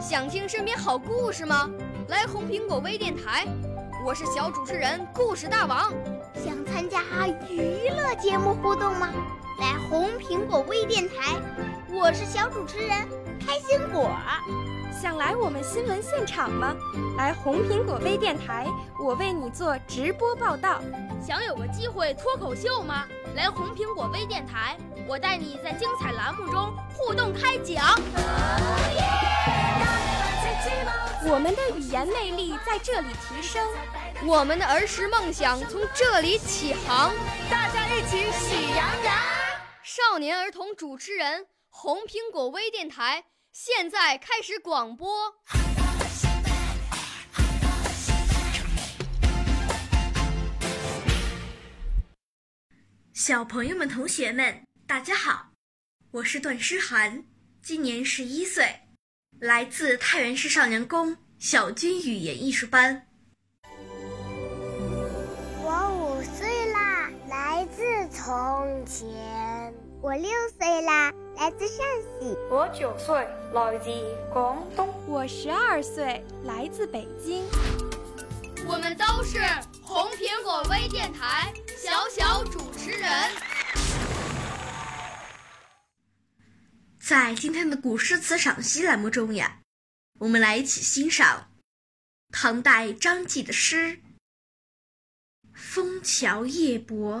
想听身边好故事吗？来红苹果微电台，我是小主持人故事大王。想参加娱乐节目互动吗？来红苹果微电台，我是小主持人开心果。想来我们新闻现场吗？来红苹果微电台，我为你做直播报道。想有个机会脱口秀吗？来红苹果微电台，我带你在精彩栏目中互动开讲。我们的语言魅力在这里提升，我们的儿时梦想从这里起航。大家一起喜羊羊。少年儿童主持人，红苹果微电台。现在开始广播。小朋友们、同学们，大家好，我是段诗涵，今年十一岁，来自太原市少年宫小军语言艺术班。我五岁啦，来自从前。我六岁啦。来自陕西，我九岁，来自广东，我十二岁，来自北京。我们都是红苹果微电台小小主持人。在今天的古诗词赏析栏目中呀，我们来一起欣赏唐代张继的诗《枫桥夜泊》。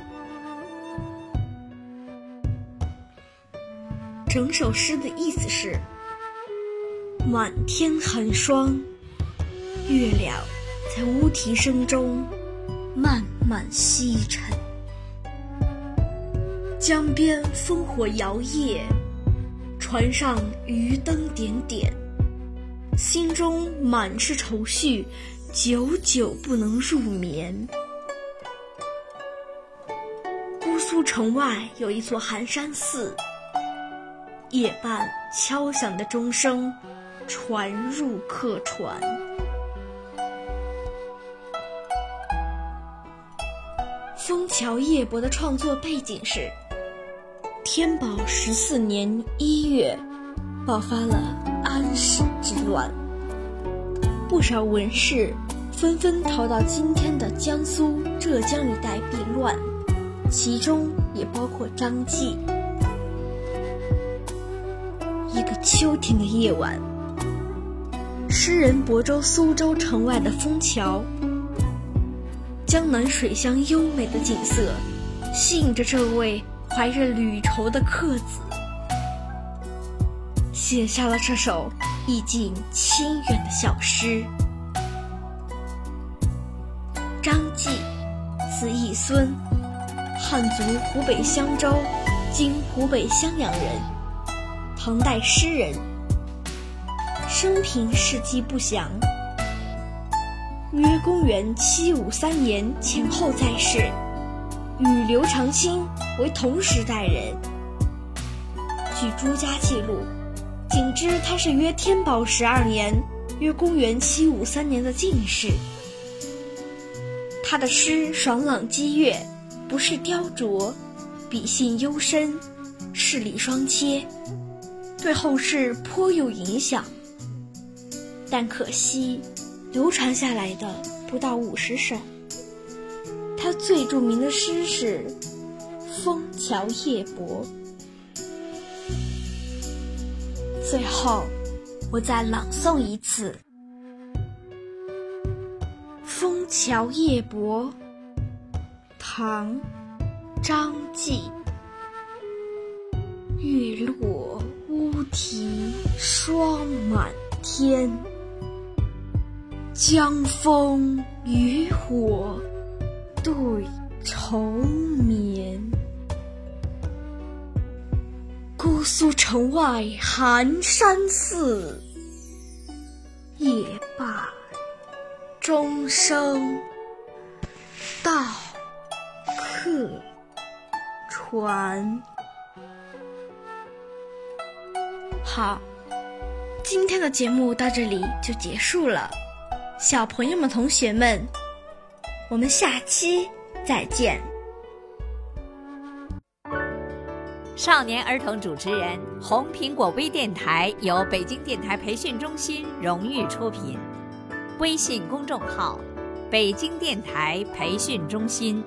整首诗的意思是：满天寒霜，月亮在乌啼声中慢慢西沉，江边烽火摇曳，船上渔灯点点，心中满是愁绪，久久不能入眠。姑苏城外有一座寒山寺。夜半敲响的钟声，传入客船。《枫桥夜泊》的创作背景是：天宝十四年一月，爆发了安史之乱，不少文士纷纷逃到今天的江苏、浙江一带避乱，其中也包括张继。秋天的夜晚，诗人泊舟苏州城外的枫桥，江南水乡优美的景色，吸引着这位怀着旅愁的客子，写下了这首意境清远的小诗。张继，字义孙，汉族湖北襄州（今湖北襄阳）人。唐代诗人，生平事迹不详，约公元七五三年前后在世，与刘长卿为同时代人。据朱家记录，仅知他是约天宝十二年（约公元七五三年）的进士。他的诗爽朗激越，不是雕琢，笔性幽深，事理双切。对后世颇有影响，但可惜，流传下来的不到五十首。他最著名的诗是《枫桥夜泊》。最后，我再朗诵一次《枫桥夜泊》，唐·张继。月落。乌啼霜满天，江枫渔火对愁眠。姑姑苏城外寒山寺，夜半钟声到客船。好，今天的节目到这里就结束了，小朋友们、同学们，我们下期再见。少年儿童主持人，红苹果微电台由北京电台培训中心荣誉出品，微信公众号：北京电台培训中心。